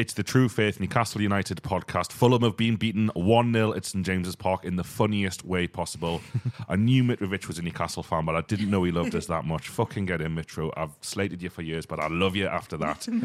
It's the True Faith Newcastle United podcast. Fulham have been beaten 1 0 at St James's Park in the funniest way possible. I knew Mitrovic was a Newcastle fan, but I didn't know he loved us that much. Fucking get in, Mitro. I've slated you for years, but I love you after that.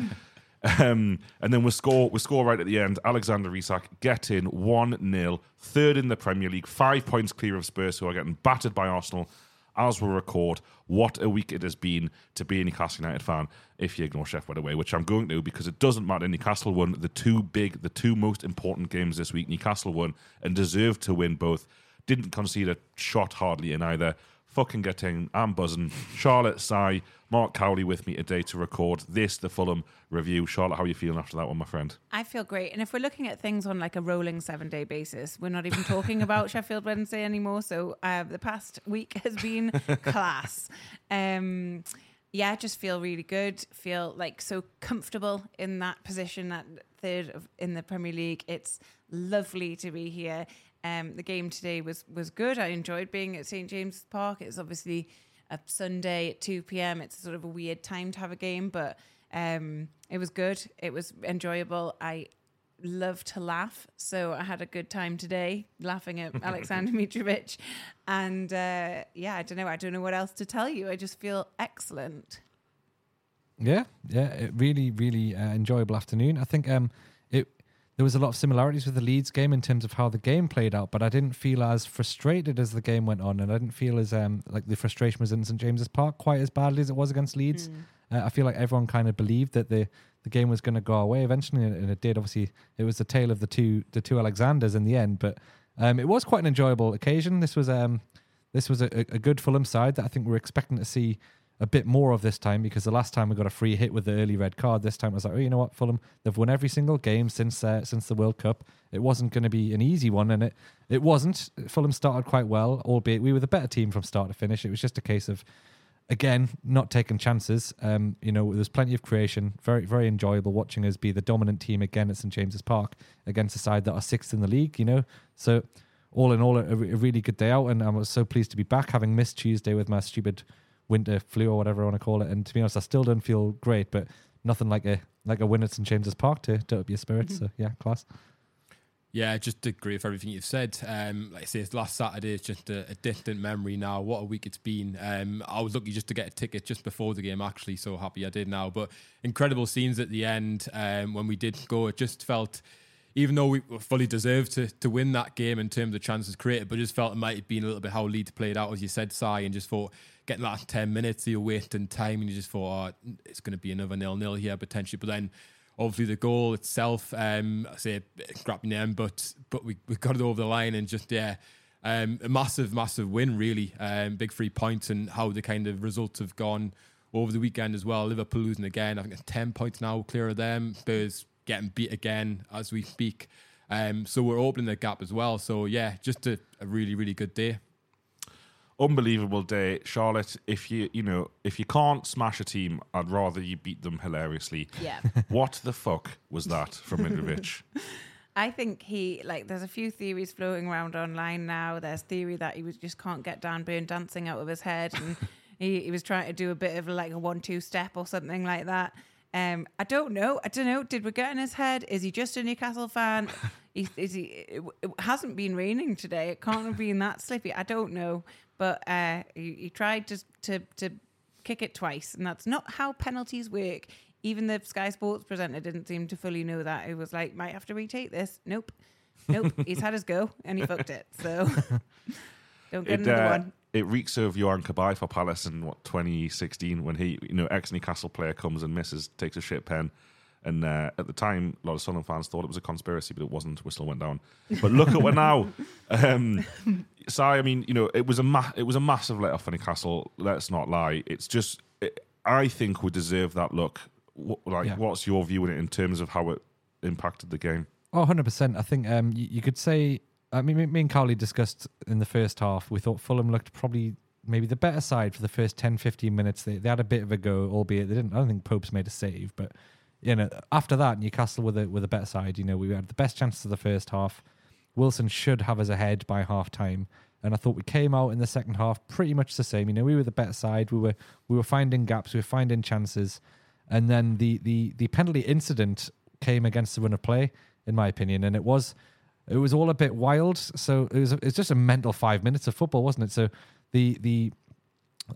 Um, and then we score we score right at the end. Alexander Isak get in 1 0, third in the Premier League, five points clear of Spurs, who are getting battered by Arsenal as we record. What a week it has been to be a Newcastle United fan, if you ignore Sheffield away, which I'm going to because it doesn't matter. Newcastle won the two big, the two most important games this week. Newcastle won and deserved to win both. Didn't concede a shot hardly in either. Fucking getting, I'm buzzing. Charlotte, Si, Mark Cowley with me today to record this, the Fulham review. Charlotte, how are you feeling after that one, my friend? I feel great. And if we're looking at things on like a rolling seven day basis, we're not even talking about Sheffield Wednesday anymore. So uh, the past week has been class. Um, yeah, I just feel really good. Feel like so comfortable in that position that third of, in the Premier League. It's lovely to be here. Um, the game today was was good. I enjoyed being at St James's Park. It's obviously a Sunday at two p.m. It's sort of a weird time to have a game, but um, it was good. It was enjoyable. I love to laugh, so I had a good time today laughing at Alexander Mitrovic, and uh, yeah, I don't know. I don't know what else to tell you. I just feel excellent. Yeah, yeah, it really, really uh, enjoyable afternoon. I think um, there was a lot of similarities with the Leeds game in terms of how the game played out, but I didn't feel as frustrated as the game went on, and I didn't feel as um, like the frustration was in St James's Park quite as badly as it was against Leeds. Uh, I feel like everyone kind of believed that the the game was going to go away eventually, and and it did. Obviously, it was the tale of the two the two Alexanders in the end, but um, it was quite an enjoyable occasion. This was um, this was a, a good Fulham side that I think we're expecting to see a bit more of this time because the last time we got a free hit with the early red card, this time I was like, oh, you know what, Fulham, they've won every single game since uh, since the World Cup. It wasn't going to be an easy one, and it it wasn't. Fulham started quite well, albeit we were the better team from start to finish. It was just a case of again not taking chances. Um, you know, there's plenty of creation. Very very enjoyable watching us be the dominant team again at St James's Park against a side that are sixth in the league. You know, so all in all, a, a really good day out, and I was so pleased to be back, having missed Tuesday with my stupid winter flu or whatever I want to call it. And to be honest, I still don't feel great, but nothing like a like a win at St James's Park to to up your spirits. Mm-hmm. So yeah, class. Yeah, just agree with everything you've said. Um, like I say, it's last Saturday is just a, a distant memory now. What a week it's been. Um, I was lucky just to get a ticket just before the game. Actually, so happy I did now. But incredible scenes at the end um, when we did go. It just felt, even though we fully deserved to to win that game in terms of chances created, but just felt it might have been a little bit how Leeds played out, as you said, Si, and just thought getting that ten minutes, you're waiting time, and you just thought, oh, it's going to be another nil nil here potentially. But then obviously the goal itself, um, I say crap name, but but we, we got it over the line and just yeah, um, a massive massive win really, um, big three points and how the kind of results have gone over the weekend as well. Liverpool losing again, I think it's ten points now clear of them. Spurs getting beat again as we speak. Um, so we're opening the gap as well. So yeah, just a, a really really good day. Unbelievable day, Charlotte. If you you know if you can't smash a team, I'd rather you beat them hilariously. Yeah. What the fuck was that from Mitrovic? I think he like there's a few theories floating around online now. There's theory that he was just can't get Dan Burn dancing out of his head and he, he was trying to do a bit of like a one two step or something like that. Um, I don't know. I don't know. Did we get in his head? Is he just a Newcastle fan? Is, is he? It, it hasn't been raining today. It can't have been that slippy. I don't know. But uh, he, he tried to to to kick it twice, and that's not how penalties work. Even the Sky Sports presenter didn't seem to fully know that. He was like, "Might have to retake this." Nope, nope. He's had his go and he fucked it. So don't get It, another uh, one. it reeks of Yohan Cabaye for Palace in what 2016 when he, you know, ex Newcastle player comes and misses, takes a shit pen. And uh, at the time, a lot of Sunderland fans thought it was a conspiracy, but it wasn't. Whistle went down. But look at what now. Um, I mean, you know, it was a ma- it was a massive let off for Newcastle. Let's not lie. It's just, it, I think we deserve that look. Like, Yeah. what's your view on it in terms of how it impacted the game? Oh, 100%. I think um, you, you could say, I mean, me- me and Carly discussed in the first half, we thought Fulham looked probably maybe the better side for the first 10, 15 minutes. They, they had a bit of a go, albeit they didn't, I don't think Pope's made a save, but, you know, after that, Newcastle were a were a better side. You know, we had the best chances of the first half. Wilson should have us ahead by half time. And I thought we came out in the second half pretty much the same. You know, we were the better side. We were we were finding gaps. We were finding chances. And then the the the penalty incident came against the run of play, in my opinion. And it was it was all a bit wild. So it was it's just a mental five minutes of football, wasn't it? So the the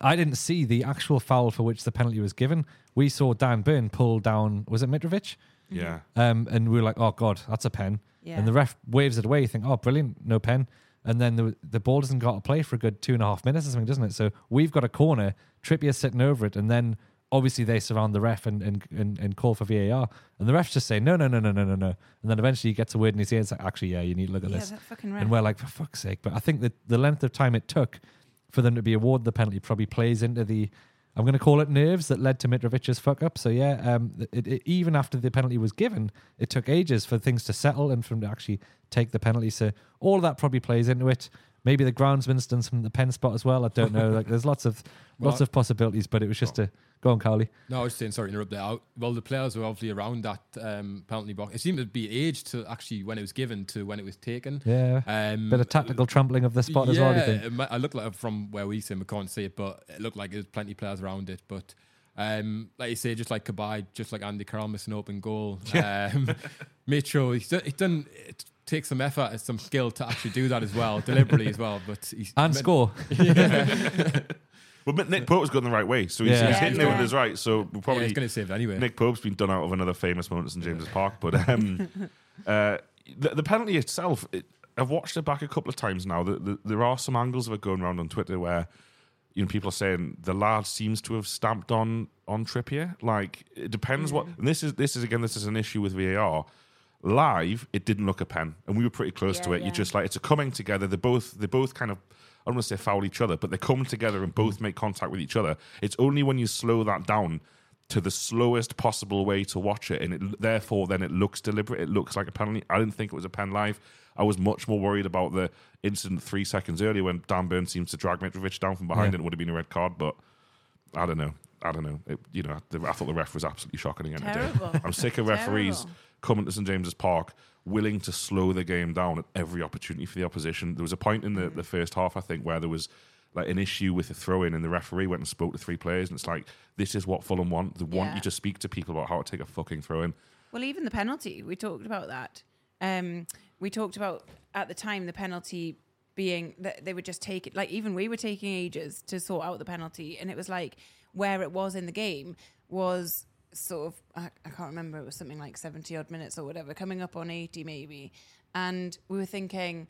I didn't see the actual foul for which the penalty was given. We saw Dan Burn pull down. Was it Mitrovic? Yeah. Um, and we were like, oh god, that's a pen. Yeah. And the ref waves it away. You think, oh, brilliant, no pen. And then the the ball doesn't got to play for a good two and a half minutes or something, doesn't it? So we've got a corner, Trippier's sitting over it, and then obviously they surround the ref and and, and, and call for VAR. And the refs just say, no, no, no, no, no, no, no. And then eventually he gets a word in his ear. It's like, actually, yeah, you need to look at yeah, this. that fucking ref. And we're like, for fuck's sake. But I think that the length of time it took for them to be awarded the penalty probably plays into the, I'm going to call it nerves that led to Mitrovic's fuck up. So yeah, um, it, it, even after the penalty was given, it took ages for things to settle and for him to actually take the penalty. So all of that probably plays into it. Maybe the groundsman's done some the pen spot as well. I don't know. like there's lots of lots of possibilities, but it was just a go on, Carly. No, I was saying, sorry to interrupt there. Well, the players were obviously around that um, penalty box. It seemed to be aged to actually when it was given to when it was taken. Yeah, Um, bit of tactical trampling of the spot as well. Do you think? I look like from where we sit, we can't see it, but it looked like there's plenty of players around it. But um, like you say, just like Cabaye, just like Andy Carroll missing an open goal. Um, Mitchell, he's done, he's done it takes some effort and some skill to actually do that as well, deliberately as well. But he's And score. But Nick Pope's going the right way, so he's, Yeah. he's Yeah, hitting it with yeah. his right. So we'll probably he's going to save it anyway. Nick Pope's been done out of another famous moment in James's Park, but um, uh, the, the penalty itself, it, I've watched it back a couple of times now. The, the, there are some angles of it going around on Twitter where you know people are saying the lad seems to have stamped on on Trippier. Like it depends what. And this is this is again this is an issue with VAR. Live, it didn't look a pen, and we were pretty close Yeah, to it. yeah. You just like it's a coming together. They both they both kind of. I don't want to say foul each other, but they come together and both mm. make contact with each other. It's only when you slow that down to the slowest possible way to watch it, and it, therefore then it looks deliberate. It looks like a penalty. I didn't think it was a pen live. I was much more worried about the incident three seconds earlier when Dan Burn seems to drag Mitrovic down from behind, Yeah. and it would have been a red card. But I don't know. I don't know. It, you know, I thought the ref was absolutely shocking. Terrible. I'm sick of referees Terrible. Coming to St James's Park willing to slow the game down at every opportunity for the opposition. There was a point in the, the first half, I think, where there was like an issue with the throw in, and the referee went and spoke to three players, and it's like this is what Fulham want. They want Yeah. you to speak to people about how to take a fucking throw in. Well, even the penalty, we talked about that. Um, we talked about at the time the penalty being that they would just take it. Like even we were taking ages to sort out the penalty, and it was like where it was in the game was sort of I, I can't remember. It was something like seventy odd minutes or whatever, coming up on eighty maybe, and we were thinking.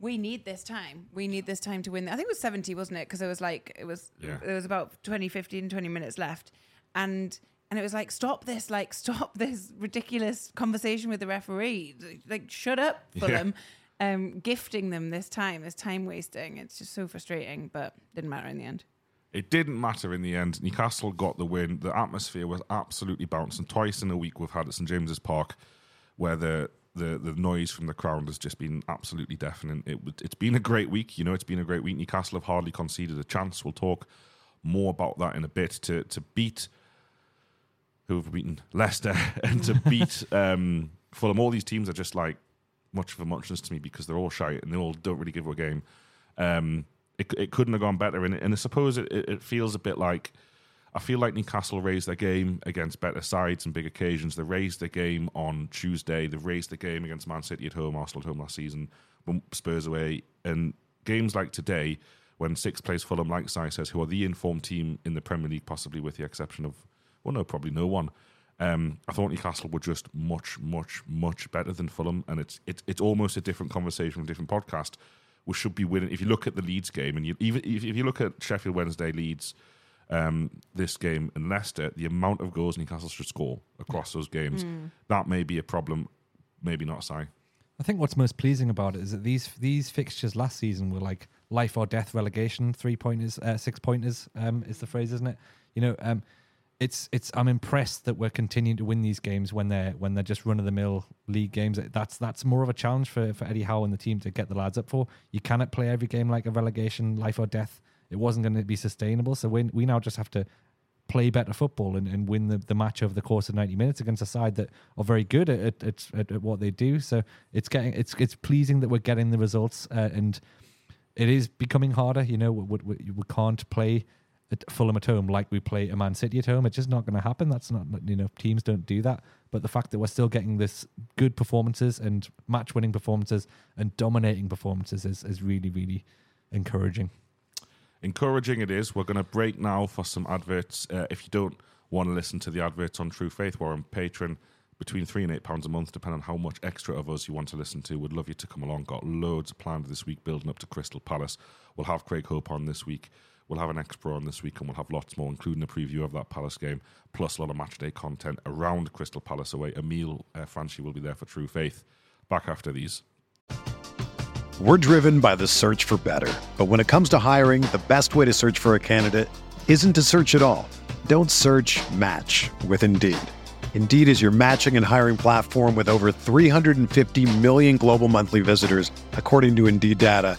We need this time. We need this time to win. I think it was 70, wasn't it? Because it was like, it was, Yeah. there was about 20, 15, 20 minutes left. And and it was like, stop this, like, stop this ridiculous conversation with the referee. Like, shut up, Yeah. Fulham. Um, gifting them this time, this time wasting. It's just so frustrating, but didn't matter in the end. It didn't matter in the end. Newcastle got the win. The atmosphere was absolutely bouncing. Twice in a week we've had at St James's Park, where the the, the noise from the crowd has just been absolutely deafening. It it's been a great week. You know, it's been a great week. Newcastle have hardly conceded a chance. We'll talk more about that in a bit. To to beat who have beaten Leicester and to beat um, Fulham. All these teams are just like much of a muchness to me because they're all shy and they all don't really give a game. Um, it, it couldn't have gone better, and, and I suppose it, it, feels a bit like I feel like Newcastle raised their game against better sides and big occasions. They raised their game on Tuesday. They've raised the game against Man City at home, Arsenal at home last season, Spurs away. And games like today, when six plays Fulham, like Si says, who are the informed team in the Premier League, possibly with the exception of, well, no, probably no one. Um, I thought Newcastle were just much, much, much better than Fulham, and it's it's it's almost a different conversation, a different podcast. We should be winning. If you look at the Leeds game, and you even if, if you look at Sheffield Wednesday, Leeds, um, this game, and Leicester, the amount of goals Newcastle should score across those games, mm. that may be a problem. Maybe not, Si. I think what's most pleasing about it is that these these fixtures last season were like life or death relegation, three pointers, uh, six pointers um, is the phrase, isn't it? You know, um, it's it's I'm impressed that we're continuing to win these games when they're when they're just run of the mill league games. That's that's more of a challenge for, for Eddie Howe and the team to get the lads up for. You cannot play every game like a relegation, life or death. It wasn't going to be sustainable. So we we now just have to play better football and, and win the, the match over the course of 90 minutes against a side that are very good at, at, at, at what they do. So it's getting it's it's pleasing that we're getting the results uh, and it is becoming harder. You know, we, we, we can't play at Fulham at home like we play a Man City at home. It's just not going to happen. That's not you know teams don't do that. But the fact that we're still getting this good performances and match winning performances and dominating performances is is really really encouraging. Encouraging it is. We're going to break now for some adverts. Uh, if you don't want to listen to the adverts on True Faith, we're on Patreon between three and eight pounds a month, depending on how much extra of us you want to listen to. Would love you to come along. Got loads planned this week, building up to Crystal Palace. We'll have Craig Hope on this week. We'll have an Expro on this week, and we'll have lots more, including a preview of that Palace game, plus a lot of matchday content around Crystal Palace away. Emil uh, Franchi will be there for True Faith. Back after these. We're driven by the search for better, but when it comes to hiring, the best way to search for a candidate isn't to search at all. Don't search. Match with Indeed. Indeed is your matching and hiring platform with over 350 million global monthly visitors, according to Indeed data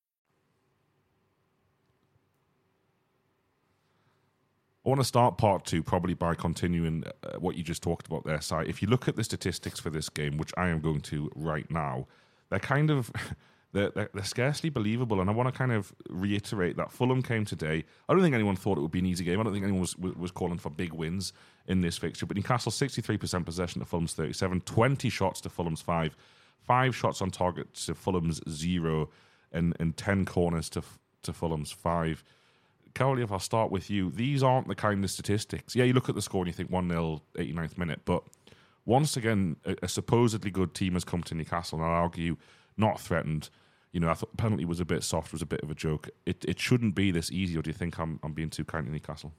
I want to start part two probably by continuing uh, what you just talked about there, Si. If you look at the statistics for this game, which I am going to right now, they're kind of. They're, they're, they're, scarcely believable. And I want to kind of reiterate that Fulham came today. I don't think anyone thought it would be an easy game. I don't think anyone was, was, calling for big wins in this fixture. But Newcastle, 63% possession to Fulham's 37, 20 shots to Fulham's 5, 5 shots on target to Fulham's 0, and, and 10 corners to, to Fulham's 5. Carly, if I'll start with you, these aren't the kind of statistics. Yeah, you look at the score and you think 1 0, 89th minute, but once again, a, a, supposedly good team has come to Newcastle, and I'll argue not threatened. You know, I thought penalty was a bit soft, was a bit of a joke. It, it shouldn't be this easy, or do you think I'm, I'm being too kind to Newcastle?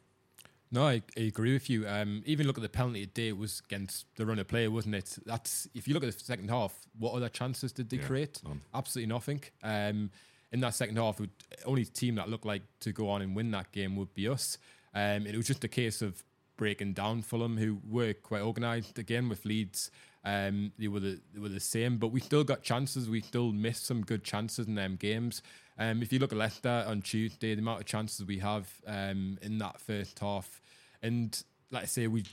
No, I, I, agree with you. Um, even look at the penalty today, it was against the runner player, wasn't it? That's if you look at the second half, what other chances did they yeah, create? None. Absolutely nothing. Um, in that second half, the only team that looked like to go on and win that game would be us. Um, it was just a case of breaking down Fulham, who were quite organised again with Leeds. Um, they were the they were the same, but we still got chances. We still missed some good chances in them games. Um, if you look at Leicester on Tuesday, the amount of chances we have um, in that first half, and like I say, we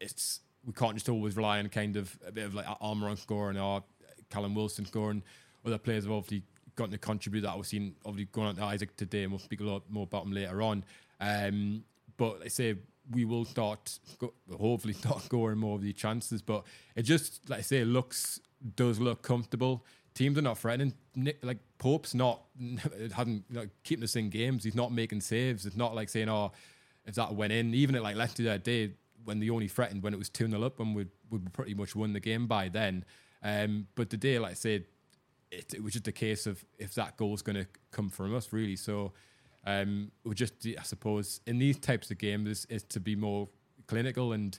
it's we can't just always rely on kind of a bit of like Almiron scoring or Callum Wilson scoring. Other players have obviously gotten to contribute that. We've seen obviously going on to Isak today, and we'll speak a lot more about him later on. Um, but I say we will start, hopefully, start scoring more of these chances. But it just, like I say, looks does look comfortable. Teams are not threatening. Nick, like Pope's not hadn't like, keeping us in games. He's not making saves. It's not like saying, "Oh, if that went in." Even at like Leicester that day, when they only threatened when it was two 0 up, and we we pretty much won the game by then. Um, but today, like I said, it, it was just a case of if that goal is going to come from us, really. So um, we just, I suppose, in these types of games, is to be more clinical and,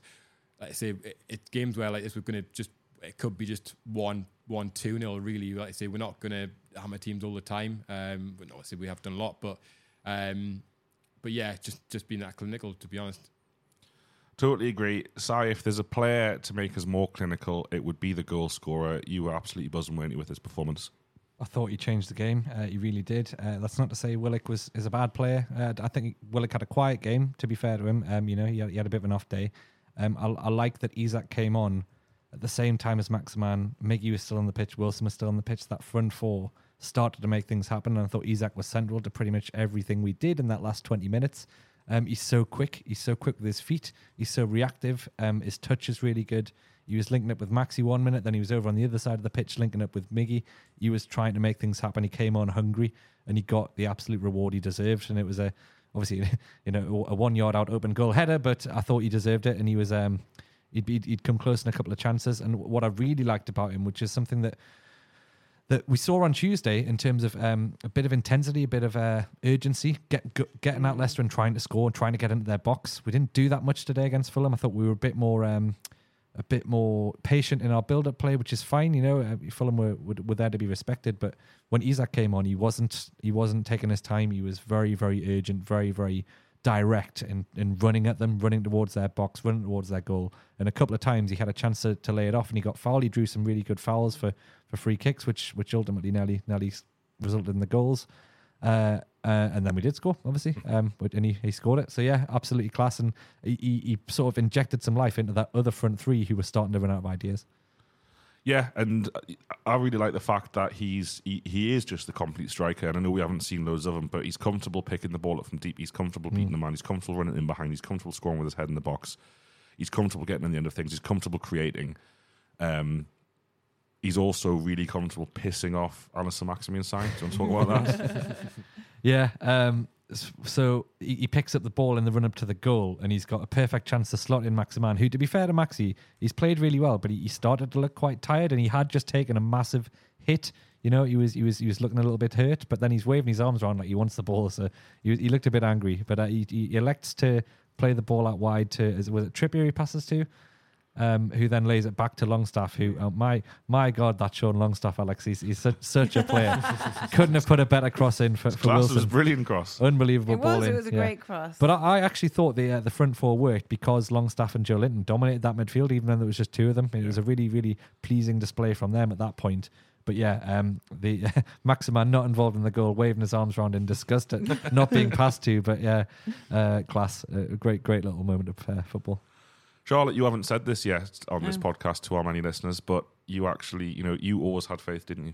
like I say, it, it games where like this, we're going to just, it could be just one, one, two nil. Really, like I say, we're not going to hammer teams all the time. Um, obviously, we have done a lot, but, um, but yeah, just just being that clinical, to be honest. Totally agree. Sorry, if there's a player to make us more clinical, it would be the goal scorer. You were absolutely buzzing, weren't you, with his performance? I thought he changed the game. Uh, he really did. Uh, that's not to say Willock was is a bad player. Uh, I think Willock had a quiet game. To be fair to him, um, you know, he had, he had, a bit of an off day. Um, I, I, like that Isak came on at the same time as Maximin. Miggy was still on the pitch. Wilson was still on the pitch. That front four started to make things happen. And I thought Isak was central to pretty much everything we did in that last twenty minutes. Um, he's so quick. He's so quick with his feet. He's so reactive. Um, his touch is really good. He was linking up with Maxi one minute, then he was over on the other side of the pitch linking up with Miggy. He was trying to make things happen. He came on hungry, and he got the absolute reward he deserved. And it was a obviously you know a one yard out open goal header, but I thought he deserved it, and he was um he'd he'd come close in a couple of chances. And what I really liked about him, which is something that that we saw on Tuesday in terms of um, a bit of intensity, a bit of uh, urgency, get, getting out Leicester and trying to score and trying to get into their box. We didn't do that much today against Fulham. I thought we were a bit more. Um, a bit more patient in our build-up play, which is fine. You know, uh, Fulham were, were, were there to be respected, but when Isak came on, he wasn't he wasn't taking his time. He was very very urgent, very very direct in, in running at them, running towards their box, running towards their goal. And a couple of times he had a chance to, to lay it off, and he got fouled. He drew some really good fouls for for free kicks, which which ultimately nearly nearly resulted in the goals. Uh, uh, and then we did score, obviously, um, and he, he scored it. So yeah, absolutely class, and he, he sort of injected some life into that other front three who were starting to run out of ideas. Yeah, and I really like the fact that he's he, he is just the complete striker. And I know we haven't seen loads of him, but he's comfortable picking the ball up from deep. He's comfortable beating mm. the man. He's comfortable running in behind. He's comfortable scoring with his head in the box. He's comfortable getting in the end of things. He's comfortable creating. Um, he's also really comfortable pissing off Allan Saint-Maximin side. Do you want to talk about that? yeah. Um, so he, picks up the ball in the run up to the goal, and he's got a perfect chance to slot in Maximin, who, to be fair to Maxi, he's played really well, but he, he started to look quite tired, and he had just taken a massive hit. You know, he was he was he was looking a little bit hurt, but then he's waving his arms around like he wants the ball. So he, he looked a bit angry, but uh, he, he elects to play the ball out wide to was it Trippier he passes to, um, who then lays it back to Longstaff. Who, oh, my my God, that Sean Longstaff, Alex, he's, he's such, such a player. Couldn't have put a better cross in for, for class Wilson. was a brilliant cross, unbelievable it ball was, in. It was a yeah. great cross. But I, I, actually thought the uh, the front four worked because Longstaff and Joelinton dominated that midfield, even though there was just two of them. It yeah. was a really really pleasing display from them at that point. But yeah, um, the Maximin not involved in the goal, waving his arms around in disgust at not being passed to. But yeah, uh, class, a great, great little moment of uh, football. Charlotte, you haven't said this yet on this podcast to our many listeners, but you actually, you know, you always had faith, didn't you?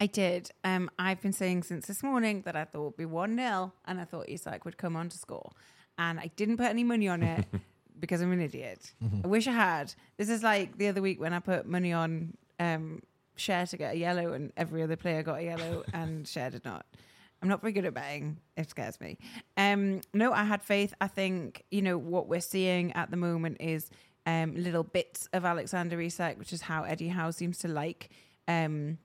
I did. Um, I've been saying since this morning that I thought it would be 1 0 and I thought Isak would come on to score. And I didn't put any money on it because I'm an idiot. Mm-hmm. I wish I had. This is like the other week when I put money on um, Schär to get a yellow and every other player got a yellow and Schär did not. I'm not very good at betting. It scares me. Um, no, I had faith. I think you know what we're seeing at the moment is um, little bits of Alexander Isak, which is how Eddie Howe seems to like. Um,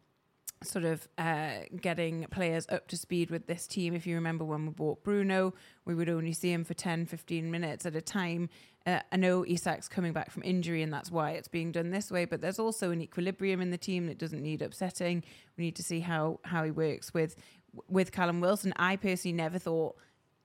sort of uh, getting players up to speed with this team. If you remember when we bought Bruno, we would only see him for 10, 15 minutes at a time. Uh, I know Isak's coming back from injury and that's why it's being done this way, but there's also an equilibrium in the team that doesn't need upsetting. We need to see how, how he works with with Callum Wilson. I personally never thought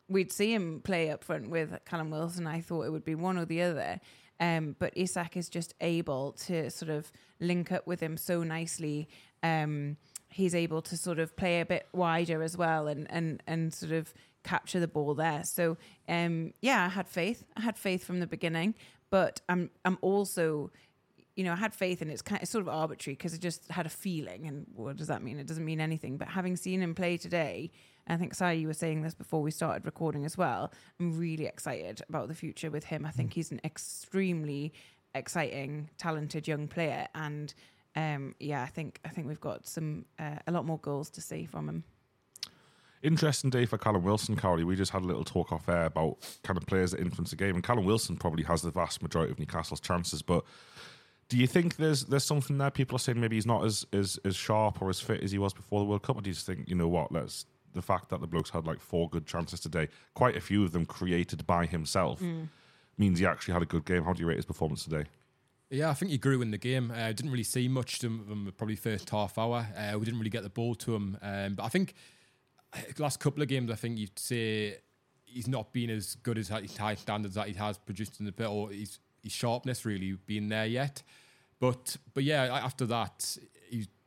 we'd see him play up front with Callum Wilson. I thought it would be one or the other. Um, but Isak is just able to sort of link up with him so nicely. Um, he's able to sort of play a bit wider as well and, and, and sort of capture the ball there. So um, yeah, I had faith. I had faith from the beginning, but I'm I'm also you know, I had faith and it's kind of sort of arbitrary because I just had a feeling. And what does that mean? It doesn't mean anything. But having seen him play today, I think, Si, you were saying this before we started recording as well. I'm really excited about the future with him. I think he's an extremely exciting, talented young player. And um, yeah, I think I think we've got some uh, a lot more goals to see from him. Interesting day for Callum Wilson, Cowley. We just had a little talk off air about kind of players that influence the game, and Callum Wilson probably has the vast majority of Newcastle's chances. But do you think there's there's something there? People are saying maybe he's not as as, as sharp or as fit as he was before the World Cup. Or do you just think you know what? Let's the fact that the blokes had like four good chances today, quite a few of them created by himself, means he actually had a good game. How do you rate his performance today? Yeah, I think he grew in the game. Uh, didn't really see much of him probably first half hour. Uh, we didn't really get the ball to him. Um, but I think uh, last couple of games, I think you'd say he's not been as good as his high standards that he has produced in the bit, or his, his sharpness really been there yet. But but yeah, after that,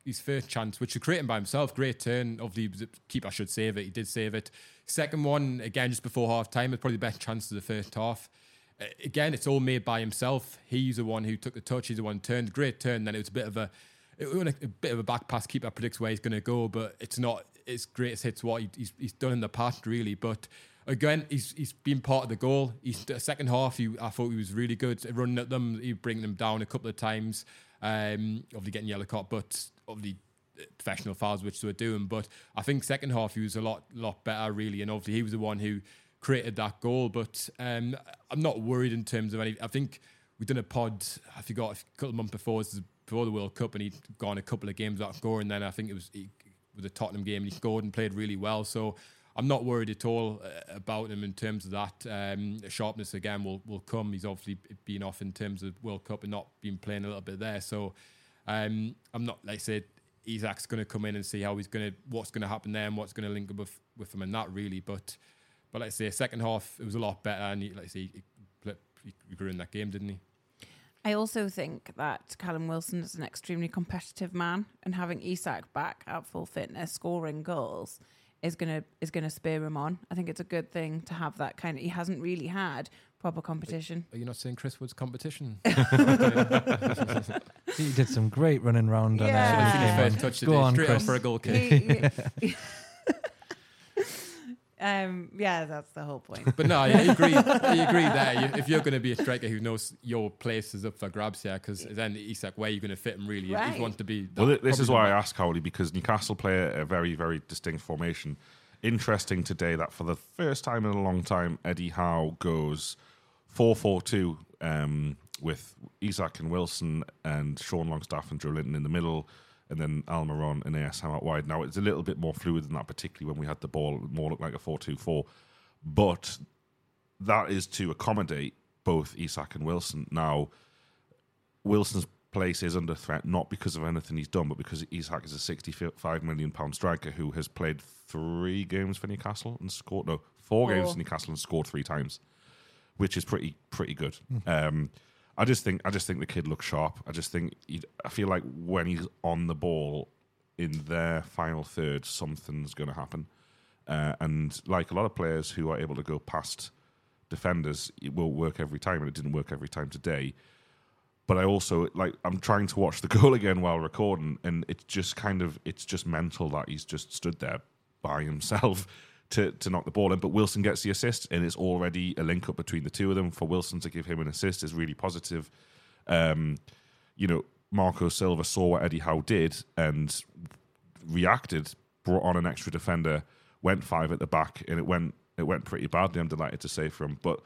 his first chance, which he created by himself, great turn. Obviously, the keeper should save it. He did save it. Second one, again, just before half time, was probably the best chance of the first half. Again, it's all made by himself. He's the one who took the touch. He's the one turned. Great turn. Then it was a bit of a, a, bit of a back pass. Keeper predicts where he's going to go, but it's not his greatest hits. What he, he's, he's done in the past, really. But again, he's he's been part of the goal. He's the second half. He, I thought he was really good running at them. He bringing them down a couple of times. Um, obviously getting yellow card, but obviously uh, professional fouls which they were doing. But I think second half he was a lot lot better really, and obviously he was the one who created that goal. But um, I'm not worried in terms of any. I think we done a pod. I forgot a couple of months before before the World Cup, and he'd gone a couple of games without scoring. Then I think it was he, the Tottenham game, and he scored and played really well. So. I'm not worried at all uh, about him in terms of that. Um, sharpness again will will come. He's obviously been off in terms of World Cup and not been playing a little bit there. So um, I'm not like I said. Isak's going to come in and see how he's going to what's going to happen there and what's going to link up with, with him and that really. But but like I say, second half it was a lot better and he, like say, he, he grew in that game, didn't he? I also think that Callum Wilson is an extremely competitive man, and having Isak back at full fitness, scoring goals, is gonna is gonna spur him on. I think it's a good thing to have that kind of. He hasn't really had proper competition. Are you not seeing Chris Wood's competition? He did some great running round. Yeah. On, uh, First touch Go today, on, Chris. for a goal kick. He- he- um, yeah, that's the whole point. But no, I agree. I agree there. You, if you're going to be a striker who knows your place is up for grabs here, because then Isak, where are you going to fit him really? If Right. you want to be. Well, that- thi- this is why I the- asked Cowley because Newcastle play a very, very distinct formation. Interesting today that for the first time in a long time, Eddie Howe goes 4 4 2 um, with Isak and Wilson and Sean Longstaff and Joelinton in the middle, and then Almiron and ASM out wide. Now, it's a little bit more fluid than that, particularly when we had the ball, it more looked like a 4 2 4. But that is to accommodate both Isak and Wilson. Now, Wilson's place is under threat not because of anything he's done, but because Isak is a sixty-five million pound striker who has played three games for Newcastle and scored no four, games for Newcastle and scored three times, which is pretty pretty good. Um, I just think I just think the kid looks sharp. I just think I feel like when he's on the ball in their final third, something's going to happen. Uh, and like a lot of players who are able to go past defenders, it will work every time, and it didn't work every time today but I also like I'm trying to watch the goal again while recording, and it's just kind of it's just mental that he's just stood there by himself to to knock the ball in. But Wilson gets the assist, and it's already a link up between the two of them. For Wilson to give him an assist is really positive. Um, you know, Marco Silva saw what Eddie Howe did and reacted, brought on an extra defender, went five at the back, and it went it went pretty badly. I'm delighted to say for him, but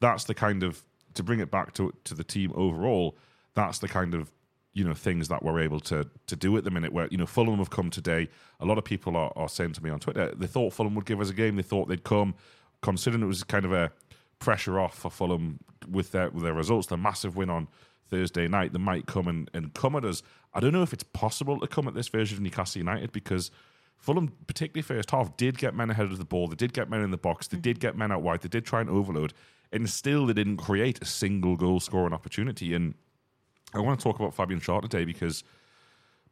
that's the kind of to bring it back to to the team overall. That's the kind of you know things that we're able to to do at the minute. Where you know Fulham have come today. A lot of people are, are saying to me on Twitter they thought Fulham would give us a game. They thought they'd come, considering it was kind of a pressure off for Fulham with their with their results. The massive win on Thursday night. They might come and, and come at us. I don't know if it's possible to come at this version of Newcastle United because Fulham, particularly first half, did get men ahead of the ball. They did get men in the box. They mm. did get men out wide. They did try and overload, and still they didn't create a single goal scoring opportunity. And I want to talk about Fabian Schär today because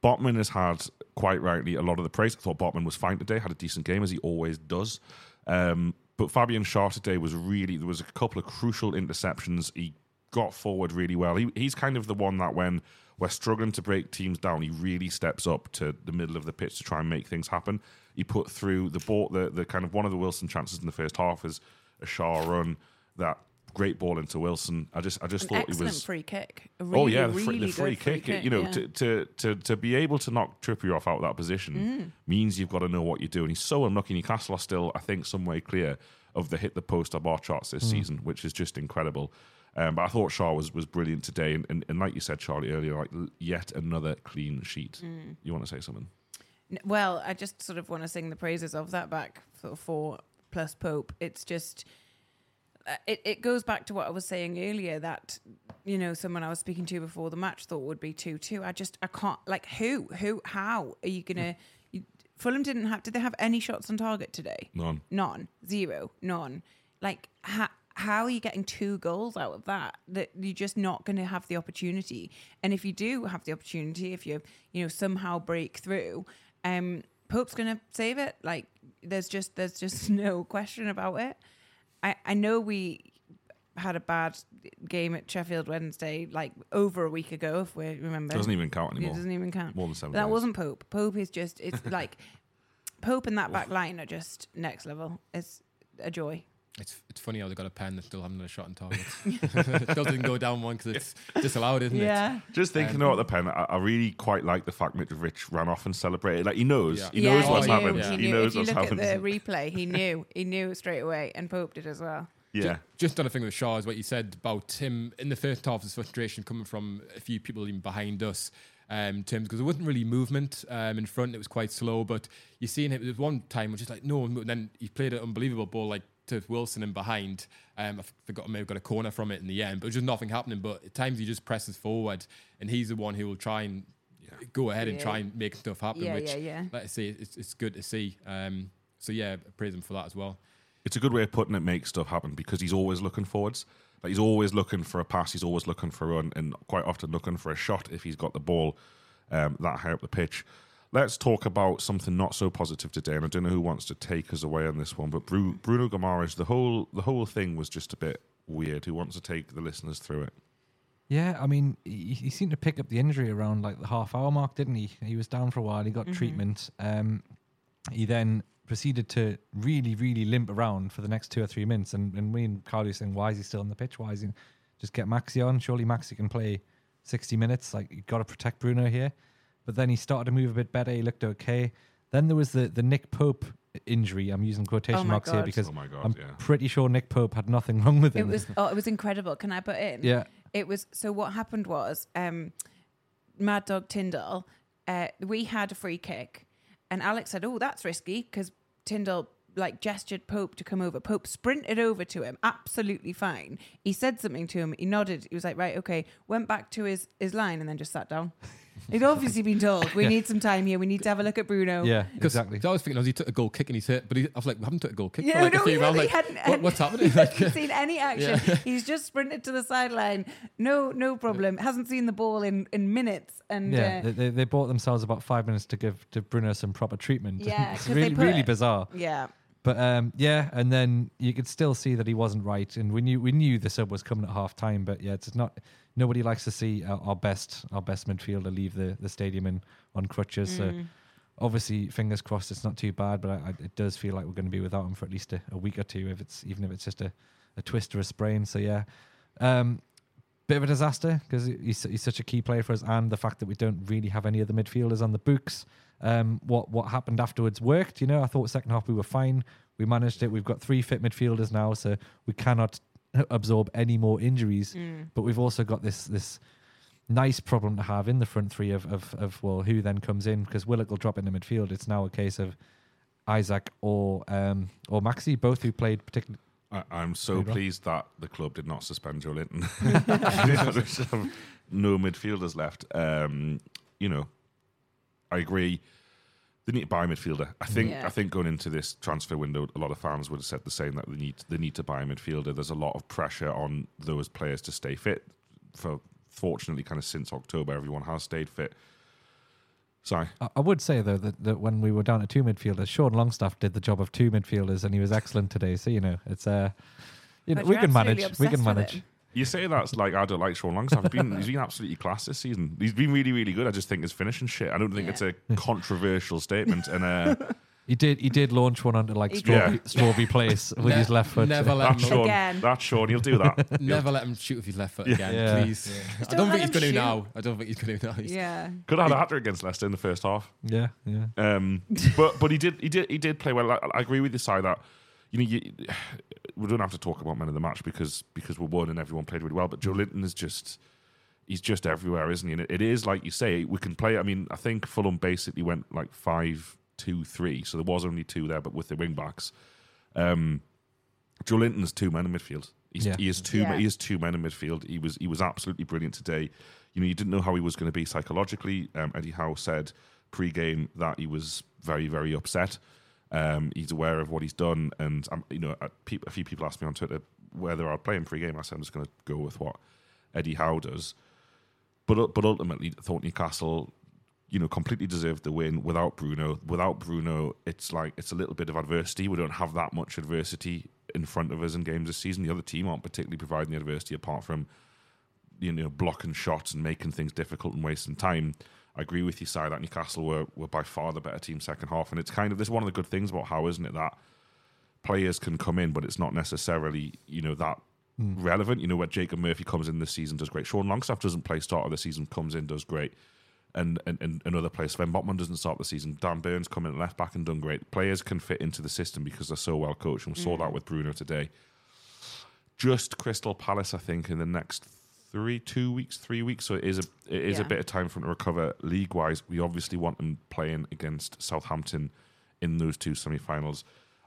Botman has had quite rightly a lot of the praise. I thought Botman was fine today, had a decent game as he always does. Um, but Fabian Schär today was really there was a couple of crucial interceptions. He got forward really well. He, he's kind of the one that when we're struggling to break teams down, he really steps up to the middle of the pitch to try and make things happen. He put through the ball, the, the kind of one of the Wilson chances in the first half is a Schär run, that great ball into Wilson. I just I just An thought excellent he was free kick. A really, oh yeah, the free, really the free good free kick. kick. You know, yeah. to, to to to be able to knock Trippier off out of that position Mm. means you've got to know what you're doing. He's so unlucky. Newcastle are still, I think, some way clear of the hit the post or bar charts this season, which is just incredible. Um, but I thought Schär was was brilliant today, and, and, and like you said, Charlie earlier, like yet another clean sheet. Mm. You want to say something? Well, I just sort of want to sing the praises of that back for four plus Pope. It's just it, it goes back to what I was saying earlier that you know someone I was speaking to before the match thought would be two two. I just I can't like who who how are you gonna? You, Fulham didn't have. Did they have any shots on target today? None. None. Zero. None. Like how how are you getting two goals out of that? That you're just not going to have the opportunity. And if you do have the opportunity, if you you know somehow break through, um, Pope's going to save it. Like there's just there's just no question about it. I I know we had a bad game at Sheffield Wednesday like over a week ago, if we remember. Doesn't even count It anymore. doesn't even count. More than seven But that days. wasn't Pope. Pope is just it's like Pope and that back line are just next level. It's a joy. It's it's funny how they got a pen that's still having a shot on target. it didn't go down one because it's disallowed, isn't it? Just thinking about the pen, I, I really quite like the fact Mitrovic ran off and celebrated. Like he knows, Yeah. he knows he what's happened. Yeah. He, He knows if you what's look happened. at the replay, he knew. He knew straight away, and Pope did as well. yeah, Just on a thing with Schär is what you said about him in the first half. His frustration coming from a few people even behind us. Um, terms because there wasn't really movement um, in front. It was quite slow. But you see, him. There was one time which is like no And then he played an unbelievable ball like to Wilson and behind. Um, I forgot maybe got a corner from it in the end, but just nothing happening. But at times he just presses forward, and he's the one who will try and go ahead and try and make stuff happen. Yeah, which, yeah, yeah. like I say, it's, it's good to see. Um, so yeah, praise him for that as well. it's a good way of putting it. Make stuff happen because he's always looking forwards. Like he's always looking for a pass. He's always looking for a run, and quite often looking for a shot if he's got the ball um, that high up the pitch. Let's talk about something not so positive today, and I don't know who wants to take us away on this one. But Bru- Bruno Guimarães, the whole the whole thing was just a bit weird. Who wants to take the listeners through it? Yeah, I mean, he, he seemed to pick up the injury around like the half hour mark, didn't he? He was down for a while. He got treatment. Um, he then proceeded to really, really limp around for the next two or three minutes. And, and me and Carly were saying, why is he still on the pitch? Why is he just get Maxi on? Surely Maxi can play 60 minutes. Like, you've got to protect Bruno here. But then he started to move a bit better. He looked okay. Then there was the, the Nick Pope injury. I'm using quotation Oh my marks here God. because Oh my God, I'm yeah. pretty sure Nick Pope had nothing wrong with It him. was oh, it was incredible. Can I put in? Yeah. It was so. What happened was, um, Mad Dog Tindall. Uh, we had a free kick, and Alex said, "Oh, that's risky," because Tindall like gestured Pope to come over. Pope sprinted over to him, absolutely fine. He said something to him. He nodded. He was like, "Right, okay." Went back to his his line and then just sat down. He'd obviously been told, "We need some time here. We need to have a look at Bruno." yeah, Because exactly. I was thinking, as he took a goal kick and he's hit, but he, I was like, we haven't took a goal kick Yeah, for like no, a few he rounds. hadn't- Like, what, hadn't- what's happening? He Like, hasn't seen any action. Yeah. He's just sprinted to the sideline. No, no problem. Hasn't seen the ball in, in minutes. And Yeah, uh, they, they, they bought themselves about five minutes to give to Bruno some proper treatment. Yeah, it's 'cause they really put really bizarre. yeah, But um, yeah, and then you could still see that he wasn't right, and we knew we knew the sub was coming at half time. But yeah, it's not. Nobody likes to see our, our best our best midfielder leave the, the stadium in on crutches. So Mm. obviously, fingers crossed, it's not too bad. But I, I, it does feel like we're going to be without him for at least a, a week or two, if it's even if it's just a, a twist or a sprain. So yeah. Um, bit of a disaster because he's, he's such a key player for us, and the fact that we don't really have any of the midfielders on the books. Um, what what happened afterwards worked. You know, I thought second half we were fine. We managed it. We've got three fit midfielders now, so we cannot absorb any more injuries. Mm. But we've also got this this nice problem to have in the front three of of, of well, who then comes in because Willock will drop in the midfield. It's now a case of Isak or um, or Maxi, both who played particularly. I, I'm so There you pleased that the club did not suspend Joelinton. No midfielders left. Um, you know, I agree. They need to buy a midfielder. I think. Yeah. I think going into this transfer window, a lot of fans would have said the same that they need they need to buy a midfielder. There's a lot of pressure on those players to stay fit. For fortunately, kind of since October, everyone has stayed fit. Sorry. I I would say though that, that when we were down at two midfielders, Sean Longstaff did the job of two midfielders, and he was excellent today. So you know, it's uh, you know, But we you're can manage. We can obsessed with manage. Him. You say that's like I don't like Sean Longstaff. He's been he's been absolutely class this season. He's been really really good. I just think his finishing shit. I don't think it's a controversial statement. And uh, He did. He did launch one onto like He Strawberry, did. Strawberry Place with Ne- his left foot. Never let that's him. Sean. Again. That's Sean. He'll do that. Never let him shoot with his left foot again, Yeah. please. I don't don't let think he's him going to shoot. now. I don't think he's going to now. He's- Yeah. Could have had a hat trick against Leicester in the first half. Yeah, yeah. Um, but but he did he did he did play well. I, I agree with the side that you know you, we don't have to talk about men of the match because because we're one and everyone played really well. But Joelinton is just he's just everywhere, isn't he? And it, it is like you say, we can play. I mean, I think Fulham basically went like five two three, so there was only two there, but with the wing backs. Um, Joelinton's two men in midfield. He's, Yeah. He is two. Yeah. He is two men in midfield. He was he was absolutely brilliant today. You know, you didn't know how he was going to be psychologically. Um, Eddie Howe said pre-game that he was very very upset. Um, he's aware of what he's done, and you know, a, peop a few people asked me on Twitter whether I'd play him pre-game. I said I'm just going to go with what Eddie Howe does. But but ultimately, I thought Newcastle, you know, completely deserved the win without Bruno. Without Bruno, it's like it's a little bit of adversity. We don't have that much adversity in front of us in games this season. The other team aren't particularly providing the adversity apart from you know blocking shots and making things difficult and wasting time. I agree with you, Si, that Newcastle were, were by far the better team second half, and it's kind of this is one of the good things about Howe, isn't it, that players can come in, but it's not necessarily you know that hmm. relevant. You know, where Jacob Murphy comes in this season does great. Sean Longstaff doesn't play start of the season, comes in does great. And, and, and another player, Sven Botman doesn't start the season. Dan Burn's come in left back and done great. Players can fit into the system because they're so well coached, and we saw hmm. that with Bruno today. Just Crystal Palace, I think, in the next three, two weeks, three weeks. So it is a it is a bit of time for them to recover league wise. We obviously want them playing against Southampton in those two semi-finals.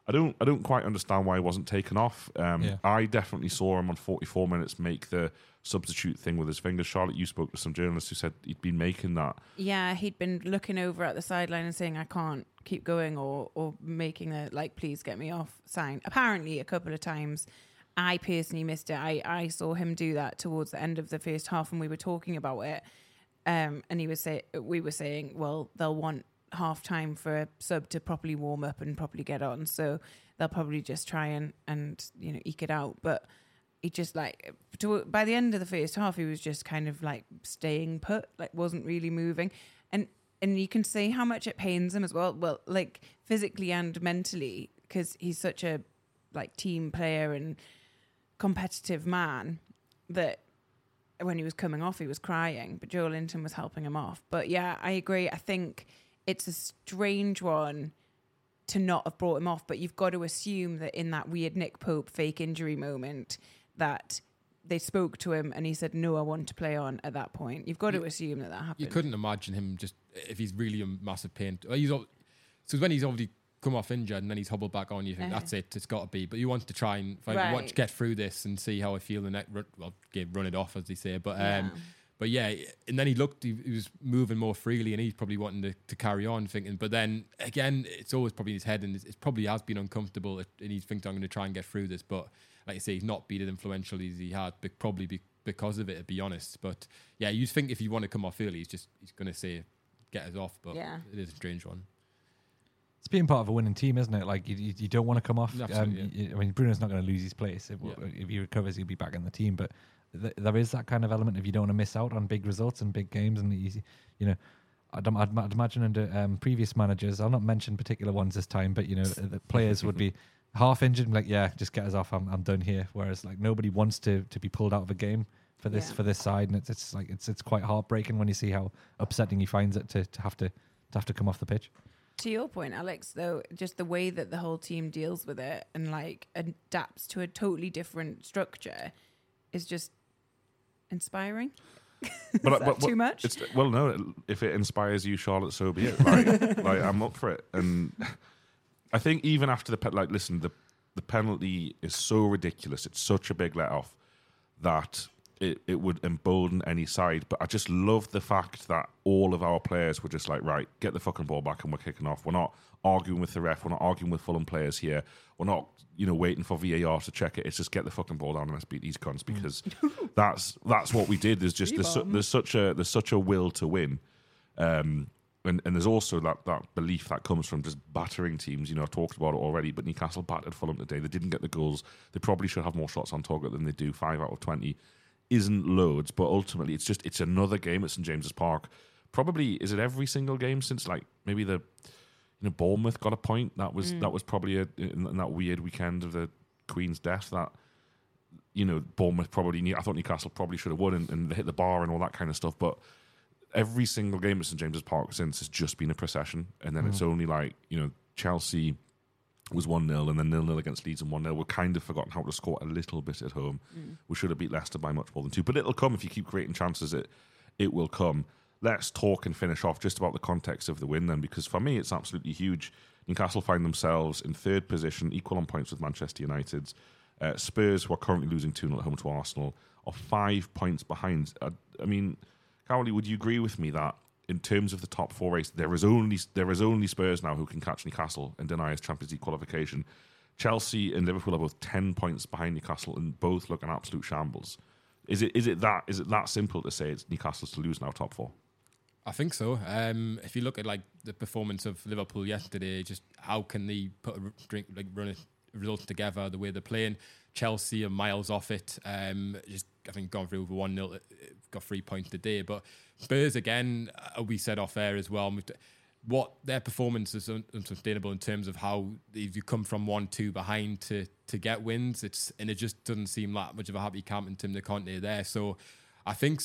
I don't I don't quite understand why he wasn't taken off. Um, Yeah. I definitely saw him on 44 minutes make the substitute thing with his fingers. Charlotte, you spoke to some journalists who said he'd been making that. Yeah, he'd been looking over at the sideline and saying, "I can't keep going," or or making a like, "Please get me off" sign. Apparently, a couple of times. I personally missed it. I I saw him do that towards the end of the first half, and we were talking about it. Um, and he was say we were saying, well, they'll want half time for a sub to properly warm up and properly get on, so they'll probably just try and and you know eke it out, but he just like to, by the end of the first half he was just kind of like staying put like wasn't really moving and and you can see how much it pains him as well well like physically and mentally because he's such a like team player and competitive man that when he was coming off he was crying but Joelinton was helping him off but yeah I agree I think it's a strange one to not have brought him off, but you've got to assume that in that weird Nick Pope fake injury moment that they spoke to him and he said, "No, I want to play on." At that point, you've got to assume that that happened. You couldn't imagine him just if he's really a massive pain. He's so when he's already come off injured and then he's hobbled back on, you think Uh-huh. that's it. It's got to be. But you want to try and find, you want to Right. get through this and see how I feel. The next, well, run it off as they say. But um, Yeah. but yeah, and then he looked. He, he was moving more freely, and he's probably wanting to, to carry on, thinking. But then again, it's always probably in his head, and it's, it probably has been uncomfortable, and he thinks I'm going to try and get through this. But like I say, he's not been as influential as he had, but probably be, because of it, to be honest. But yeah, you think if you want to come off early, he's just he's going to say get us off. But Yeah. it is a strange one. It's being part of a winning team, isn't it? Like you, you, you don't want to come off. Um, Absolutely, you- I mean, Bruno's not going to lose his place. If, Yeah. if he recovers, he'll be back in the team. But th- there is that kind of element if you don't want to miss out on big results and big games. And you, you know, I'd, I'd, I'd imagine under um, previous managers, I'll not mention particular ones this time, but you know, the players would be half injured and like, yeah, just get us off. I'm, I'm done here. Whereas like nobody wants to to be pulled out of a game for this Yeah. for this side, and it's it's like it's it's quite heartbreaking when you see how upsetting he finds it to, to have to to have to come off the pitch. To your point, Alex, though, just the way that the whole team deals with it and like adapts to a totally different structure is just inspiring. But, that too much? It's, well, no. If it inspires you, Charlotte, so be it. Like, like I'm up for it. And I think even after the pe- like, listen, the the penalty is so ridiculous. It's such a big let off that it, it would embolden any side. But I just love the fact that all of our players were just like, right, get the fucking ball back and we're kicking off. We're not arguing with the ref. We're not arguing with Fulham players here. We're not, you know, waiting for VAR to check it. It's just get the fucking ball down and let's beat these cons because that's that's what we did. There's just there's, su- there's such a there's such a will to win. Um, and, and there's also that, that belief that comes from just battering teams. You know, I've talked about it already, but Newcastle battered Fulham today. They didn't get the goals. They probably should have more shots on target than they do, five out of 20. Isn't loads, but ultimately it's just it's another game at St James's Park. Probably is it every single game since like maybe the you know Bournemouth got a point. That was mm. that was probably a, in, in that weird weekend of the Queen's death that you know Bournemouth probably need, I thought Newcastle probably should have won and, and they hit the bar and all that kind of stuff, but every single game at St James's Park since has just been a procession, and then it's mm. only like you know Chelsea was one 0 and then nil nil against Leeds and one 0 We've kind of forgotten how to score a little bit at home. We should have beat Leicester by much more than two, but it'll come if you keep creating chances. It it will come. Let's talk and finish off just about the context of the win then, because for me it's absolutely huge. Newcastle find themselves in third position, equal on points with Manchester United. Uh, Spurs, who are currently losing 2 0 at home to Arsenal, are five points behind. I, I mean, Cowley, would you agree with me that in terms of the top four race, there is only there is only Spurs now who can catch Newcastle and deny us Champions League qualification. Chelsea and Liverpool are both ten points behind Newcastle and both look an absolute shambles. Is it is it that is it that simple to say it's Newcastle's to lose now top four? I think so. Um, if you look at like the performance of Liverpool yesterday, just how can they put a drink like run a result together the way they're playing? Chelsea are miles off it. Um, just I think gone through with one 0 got three points today. But Spurs again, uh, we said off air as well. What their performance is un- unsustainable in terms of how if you come from one two behind to to get wins. It's and it just doesn't seem like much of a happy camp in Tim De Conte there. So I think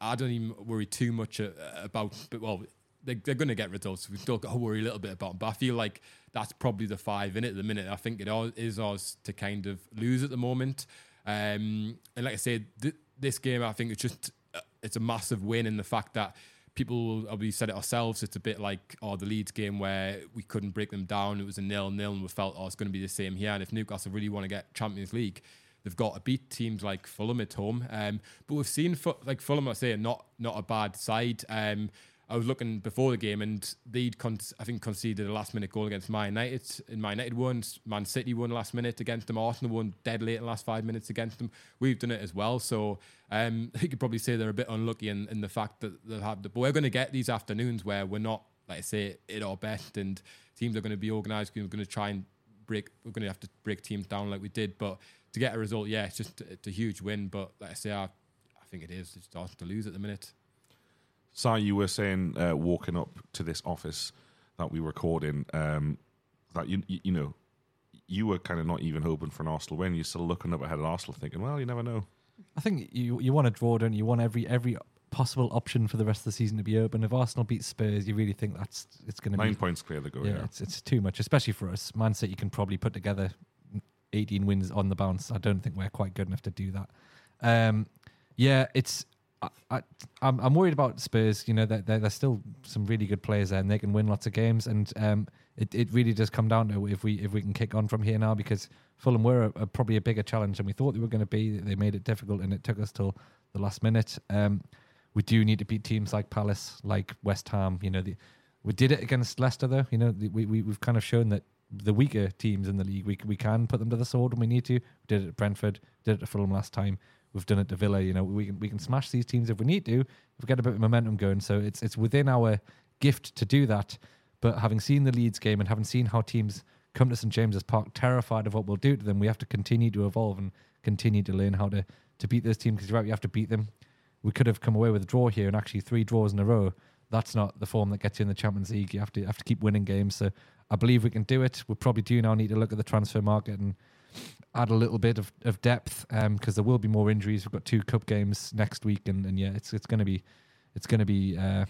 I don't even worry too much uh, about. But well, they, they're going to get results. We've still got to worry a little bit about. Them. But I feel like that's probably the five in it at the minute. I think it is ours to kind of lose at the moment. Um, and like I said, th- this game I think it's just uh, it's a massive win in the fact that people we said it ourselves. It's a bit like oh the Leeds game where we couldn't break them down. It was a nil nil, and we felt oh it's going to be the same here. And if Newcastle really want to get Champions League, they've got to beat teams like Fulham at home. Um, but we've seen like Fulham, I say, not not a bad side. Um, I was looking before the game, and they'd con- I think conceded a last minute goal against Man United. In Man United won, Man City won last minute against them. Arsenal won dead late in the last five minutes against them. We've done it as well, so um, you could probably say they're a bit unlucky in, in the fact that they'll have. The, but we're going to get these afternoons where we're not, like I say, at our best, and teams are going to be organised. We're going to try and break. We're going to have to break teams down like we did, but to get a result, yeah, it's just it's a huge win. But like I say, I, I think it is. It's hard to lose at the minute. Si, you were saying uh, walking up to this office that we record in, um, that you, you you know you were kind of not even hoping for an Arsenal win. You're still looking up ahead at Arsenal, thinking, well, you never know. I think you you want to draw, don't you? You want every every possible option for the rest of the season to be open. If Arsenal beat Spurs, you really think that's it's going to Nine be points clear the go. yeah, Yeah, it's it's too much, especially for us. Man City can probably put together 18 wins on the bounce. I don't think we're quite good enough to do that. Um, yeah, it's. I, I, I'm worried about Spurs. You know, there there- there's still some really good players there, and they can win lots of games. And um, it it really does come down to if we if we can kick on from here now, because Fulham were a, a, probably a bigger challenge than we thought they were going to be. They made it difficult, and it took us till the last minute. Um, we do need to beat teams like Palace, like West Ham. You know, the, we did it against Leicester, though. You know, the, we, we we've kind of shown that the weaker teams in the league, we we can put them to the sword when we need to. We did it at Brentford, did it at Fulham last time. We've done it to Villa. You know, we can we can smash these teams if we need to. We've got a bit of momentum going, so it's it's within our gift to do that. But having seen the Leeds game and having seen how teams come to St James's Park terrified of what we'll do to them, we have to continue to evolve and continue to learn how to to beat those teams. Because you're right, you have to beat them. We could have come away with a draw here, and actually three draws in a row. That's not the form that gets you in the Champions League. You have to have to keep winning games. So I believe we can do it. We probably do now need to look at the transfer market and add a little bit of, of depth because there will be more injuries. We've got two cup games next week, and, and yeah, it's it's going to be it's going to be uh,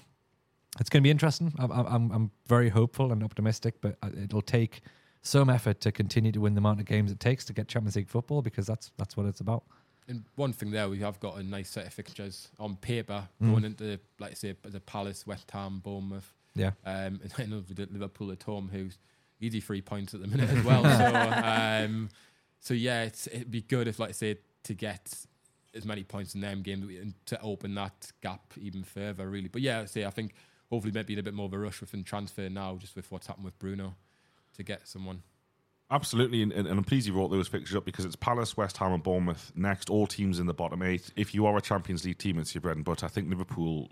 it's going to be interesting. I'm, I'm I'm very hopeful and optimistic, but uh, it'll take some effort to continue to win the amount of games it takes to get Champions League football because that's that's what it's about. And one thing there, we have got a nice set of fixtures on paper Mm. going into, like I say, the Palace, West Ham, Bournemouth, Yeah, um, and I know we did Liverpool at home, who's easy three points at the minute as well. so, um, so yeah, it'd be good if, like I say, to get as many points in them games and to open that gap even further, really. But yeah, say I think hopefully maybe in a bit more of a rush within transfer now, just with what's happened with Bruno, to get someone. Absolutely, and, and, and I'm pleased you brought those fixtures up because it's Palace, West Ham, and Bournemouth next. All teams in the bottom eight. If you are a Champions League team, it's your bread and butter. I think Liverpool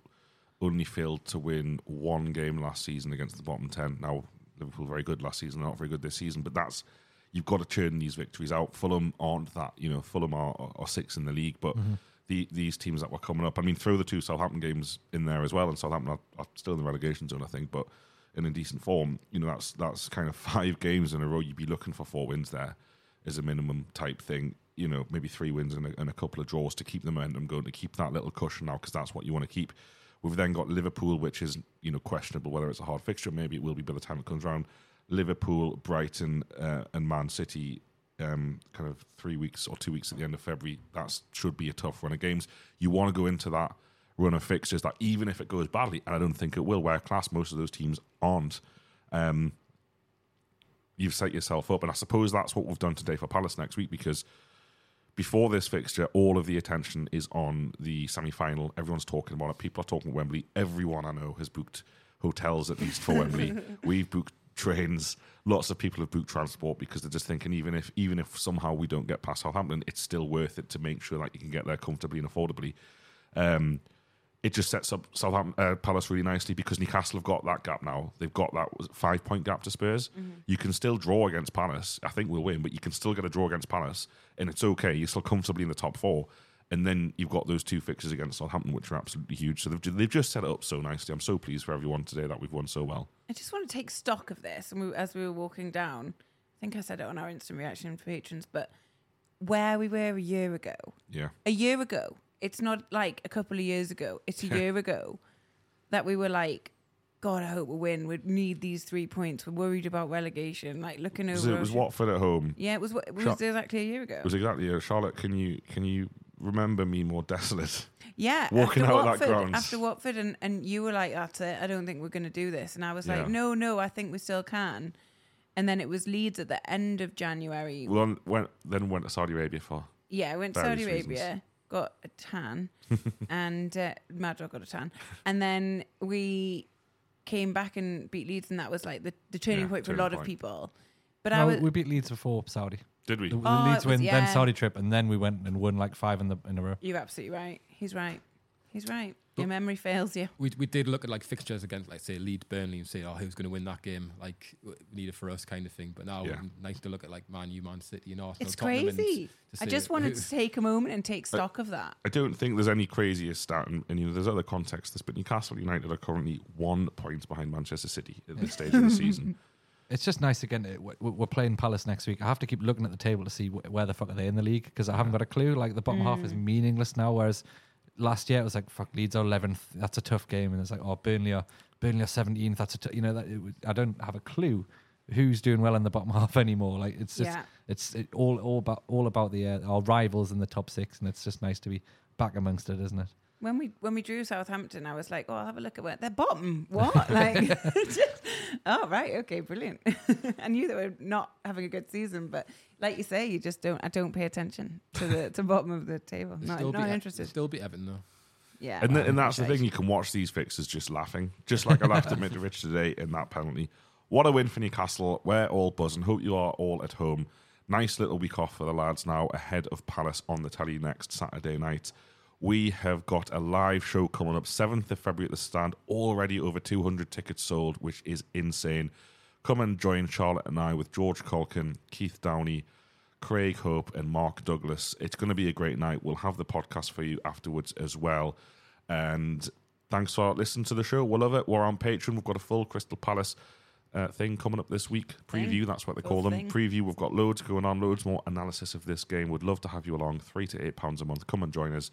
only failed to win one game last season against the bottom ten. Now Liverpool very good last season, not very good this season, but that's you've got to churn these victories out. Fulham aren't that. You know, Fulham are, are, are six in the league, but. Mm-hmm. the, these teams that were coming up. I mean, throw the two Southampton games in there as well, and Southampton are, are still in the relegation zone, I think, but in a decent form. You know, that's that's kind of five games in a row. You'd be looking for four wins there as a minimum type thing. You know, maybe three wins and a, and a couple of draws to keep the momentum going, to keep that little cushion now, because that's what you want to keep. We've then got Liverpool, which is you know questionable whether it's a hard fixture. Maybe it will be by the time it comes around. Liverpool, Brighton, uh, and Man City. Um, kind of three weeks or two weeks at the end of February. That should be a tough run of games. You want to go into that run of fixtures that even if it goes badly, and I don't think it will, where class most of those teams aren't. Um, you've set yourself up, and I suppose that's what we've done today for Palace next week because before this fixture, all of the attention is on the semi final. Everyone's talking about it. People are talking Wembley. Everyone I know has booked hotels at least for Wembley. We've booked trains. Lots of people have booked transport because they're just thinking even if even if somehow we don't get past Southampton, it's still worth it to make sure that you can get there comfortably and affordably. Um, it just sets up Southampton uh, Palace really nicely because Newcastle have got that gap now. They've got that five point gap to Spurs. You can still draw against Palace. I think we'll win, but you can still get a draw against Palace, and it's okay. You're still comfortably in the top four. And then you've got those two fixtures against Southampton, which are absolutely huge. So they've, they've just set it up so nicely. I'm so pleased for everyone today that we've won so well. I just want to take stock of this. And we, as we were walking down, I think I said it on our instant reaction for patrons, but where we were a year ago, Yeah. a year ago, it's not like a couple of years ago, it's a year ago that we were like, God, I hope we win. We need these three points. We're worried about relegation. Like looking over. So it was Watford at home. Yeah, it was. It was Shot- exactly a year ago. It was exactly uh, Charlotte. Can you can you remember me more desolate? Yeah, walking after out of that Watford, grounds. after Watford, and, and you were like, "That's it. I don't think we're going to do this." And I was Yeah. like, "No, no, I think we still can." And then it was Leeds at the end of January. Well, on- went then went to Saudi Arabia for. yeah, I went to Saudi Arabia, reasons. got a tan, and uh, Mad Dog got a tan, and then we came back and beat Leeds, and that was like the, the turning Yeah, point for a turning lot of people. But I was, we beat Leeds before Saudi. Did we? The, the Oh, it Leeds was- win, yeah. then Saudi trip, and then we went and won like five in the in a row. you're absolutely right. He's right. He's right. Your memory fails you. We, we did look at like fixtures against like say Leeds Burnley and say oh who's going to win that game like w- we need it for us kind of thing but now Yeah. nice to look at like Man U Man City and Arsenal It's Tottenham crazy. I just who- wanted to take a moment and take stock of that. I don't think there's any crazier stat, and, and you know, there's other context to this, but Newcastle United are currently one point behind Manchester City at this stage of the season. It's just nice again. it- We're playing Palace next week. I have to keep looking at the table to see where the fuck are they in the league because I haven't got a clue. Like the bottom half is meaningless now, whereas last year it was like fuck Leeds are eleventh. That's a tough game, and it's like oh Burnley are Burnley are seventeenth. That's a t-, you know that was- I don't have a clue who's doing well in the bottom half anymore. Like it's just Yeah. it's it all all about all about the uh, our rivals in the top six, and it's just nice to be back amongst it, isn't it? When we when we drew Southampton, I was like, "Oh, I'll have a look at what they're bottom." What? like, just, oh right, okay, brilliant. I knew they were not having a good season, but like you say, you just don't. I don't pay attention to the to bottom of the table. Not, still not beat, interested. still be Everton though yeah, And, th- and that's the thing, you can watch these fixes just laughing, just like I laughed at Mitrovic today in that penalty. What a win for Newcastle. We're all buzzing. Hope you are all at home. Nice little week off for the lads now ahead of Palace on the telly next Saturday night. We have got a live show coming up 7th of February at the stand. Already over 200 tickets sold, which is insane. Come and join Charlotte and I with George Caulkin, Keith Downie, Craig Hope, and Mark Douglas. It's going to be a great night. We'll have the podcast for you afterwards as well. And thanks for listening to the show. We love it. We're on Patreon. We've got a full Crystal Palace uh, thing coming up this week. Preview, Thing. that's what they Full call them. thing. Preview. We've got loads going on, loads more analysis of this game. Would love to have you along. Three to eight pounds a month. Come and join us.